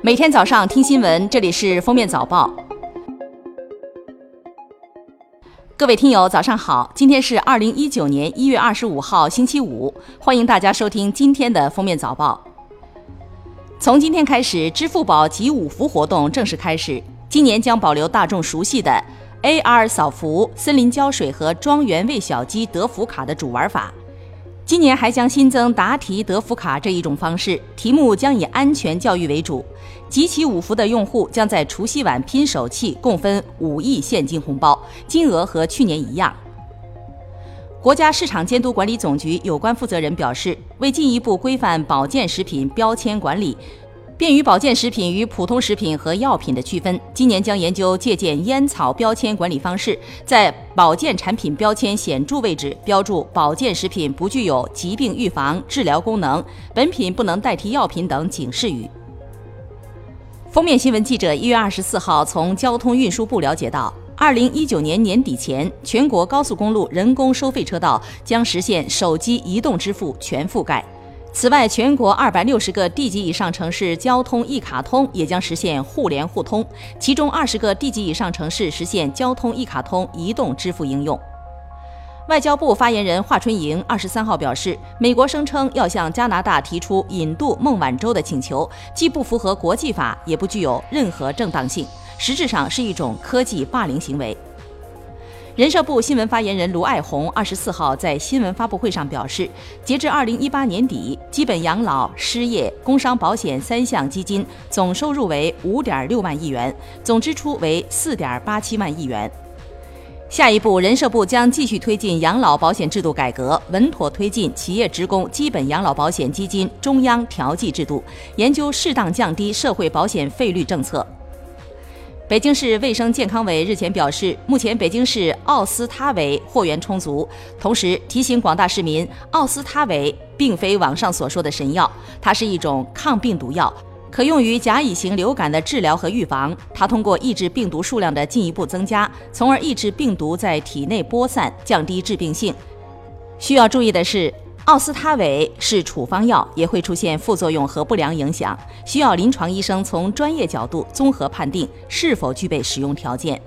每天早上听新闻，这里是《封面早报》。各位听友，早上好！今天是二零一九年一月二十五号，星期五。欢迎大家收听今天的《封面早报》。从今天开始，支付宝集五福活动正式开始。今年将保留大众熟悉的 AR 扫福、森林浇水和庄园喂小鸡得福卡的主玩法。今年还将新增答题得福卡这一种方式，题目将以安全教育为主。集齐五福的用户将在除夕晚拼手气，共分五亿现金红包，金额和去年一样。国家市场监督管理总局有关负责人表示，为进一步规范保健食品标签管理。便于保健食品与普通食品和药品的区分，今年将研究借鉴烟草标签管理方式，在保健产品标签显著位置标注保健食品不具有疾病预防、治疗功能，本品不能代替药品等警示语。封面新闻记者一月二十四号从交通运输部了解到，二零一九年年底前，全国高速公路人工收费车道将实现手机移动支付全覆盖。此外，全国二百六十个地级以上城市交通一卡通也将实现互联互通，其中二十个地级以上城市实现交通一卡通移动支付应用。外交部发言人华春莹二十三号表示，美国声称要向加拿大提出引渡孟晚舟的请求，既不符合国际法，也不具有任何正当性，实质上是一种科技霸凌行为。人社部新闻发言人卢爱红二十四号在新闻发布会上表示，截至二零一八年底，基本养老、失业、工伤保险三项基金总收入为五点六万亿元，总支出为四点八七万亿元。下一步，人社部将继续推进养老保险制度改革，稳妥推进企业职工基本养老保险基金中央调剂制度，研究适当降低社会保险费率政策。北京市卫生健康委日前表示，目前北京市奥司他韦货源充足，同时提醒广大市民，奥司他韦并非网上所说的神药，它是一种抗病毒药，可用于甲乙型流感的治疗和预防。它通过抑制病毒数量的进一步增加，从而抑制病毒在体内播散，降低致病性。需要注意的是。奥司他韦是处方药，也会出现副作用和不良影响，需要临床医生从专业角度综合判定是否具备使用条件。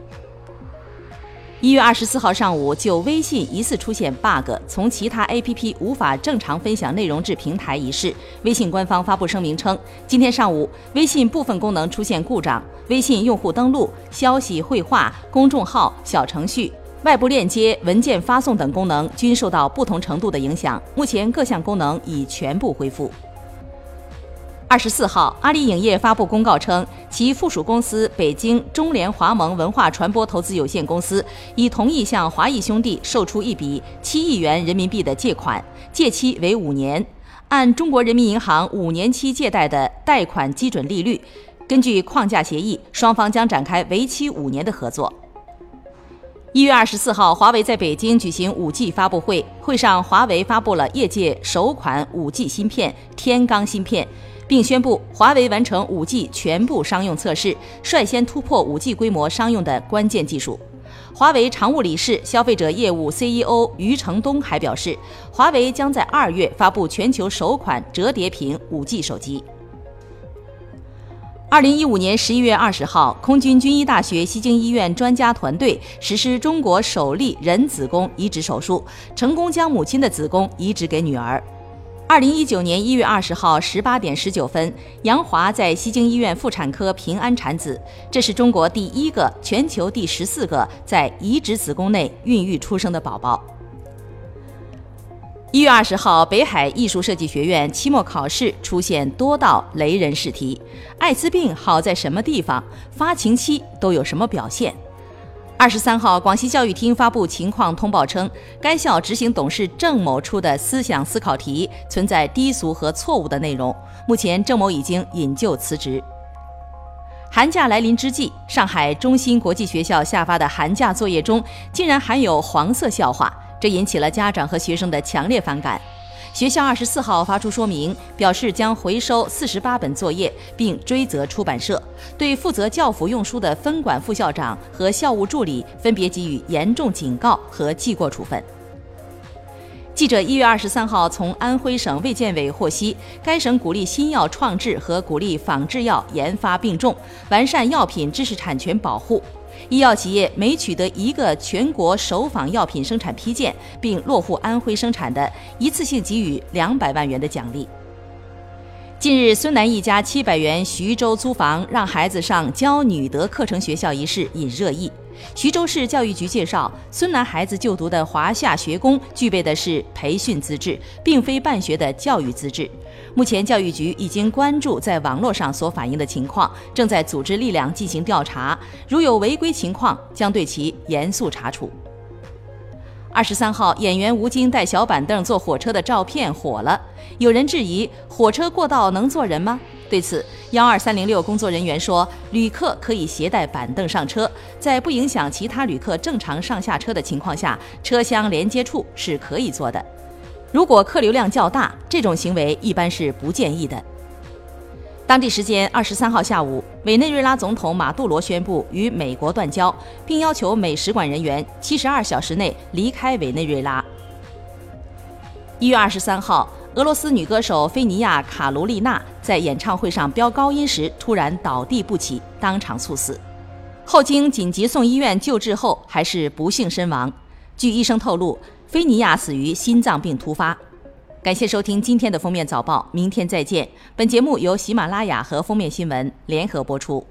一月二十四号上午，就微信疑似出现 bug，从其他 APP 无法正常分享内容至平台一事，微信官方发布声明称，今天上午微信部分功能出现故障，微信用户登录、消息绘画、公众号、小程序。外部链接、文件发送等功能均受到不同程度的影响。目前各项功能已全部恢复。二十四号，阿里影业发布公告称，其附属公司北京中联华盟文化传播投资有限公司已同意向华谊兄弟售出一笔七亿元人民币的借款，借期为五年，按中国人民银行五年期借贷的贷款基准利率。根据框架协议，双方将展开为期五年的合作。一月二十四号，华为在北京举行五 G 发布会。会上，华为发布了业界首款五 G 芯片“天罡芯片”，并宣布华为完成五 G 全部商用测试，率先突破五 G 规模商用的关键技术。华为常务理事、消费者业务 CEO 余承东还表示，华为将在二月发布全球首款折叠屏五 G 手机。二零一五年十一月二十号，空军军医大学西京医院专家团队实施中国首例人子宫移植手术，成功将母亲的子宫移植给女儿。二零一九年一月二十号十八点十九分，杨华在西京医院妇产科平安产子，这是中国第一个、全球第十四个在移植子宫内孕育出生的宝宝。一月二十号，北海艺术设计学院期末考试出现多道雷人试题。艾滋病好在什么地方？发情期都有什么表现？二十三号，广西教育厅发布情况通报称，该校执行董事郑某出的思想思考题存在低俗和错误的内容。目前，郑某已经引咎辞职。寒假来临之际，上海中心国际学校下发的寒假作业中竟然含有黄色笑话。这引起了家长和学生的强烈反感。学校二十四号发出说明，表示将回收四十八本作业，并追责出版社，对负责教辅用书的分管副校长和校务助理分别给予严重警告和记过处分。记者一月二十三号从安徽省卫健委获悉，该省鼓励新药创制和鼓励仿制药研发并重，完善药品知识产权保护。医药企业每取得一个全国首仿药品生产批件，并落户安徽生产的，一次性给予两百万元的奖励。近日，孙楠一家七百元徐州租房让孩子上教女德课程学校一事引热议。徐州市教育局介绍，孙楠孩子就读的华夏学宫具备的是培训资质，并非办学的教育资质。目前，教育局已经关注在网络上所反映的情况，正在组织力量进行调查，如有违规情况，将对其严肃查处。二十三号，演员吴京带小板凳坐火车的照片火了。有人质疑：火车过道能坐人吗？对此，幺二三零六工作人员说，旅客可以携带板凳上车，在不影响其他旅客正常上下车的情况下，车厢连接处是可以坐的。如果客流量较大，这种行为一般是不建议的。当地时间二十三号下午，委内瑞拉总统马杜罗宣布与美国断交，并要求美使馆人员七十二小时内离开委内瑞拉。一月二十三号，俄罗斯女歌手菲尼亚·卡罗丽娜在演唱会上飙高音时突然倒地不起，当场猝死，后经紧急送医院救治后还是不幸身亡。据医生透露，菲尼亚死于心脏病突发。感谢收听今天的封面早报，明天再见。本节目由喜马拉雅和封面新闻联合播出。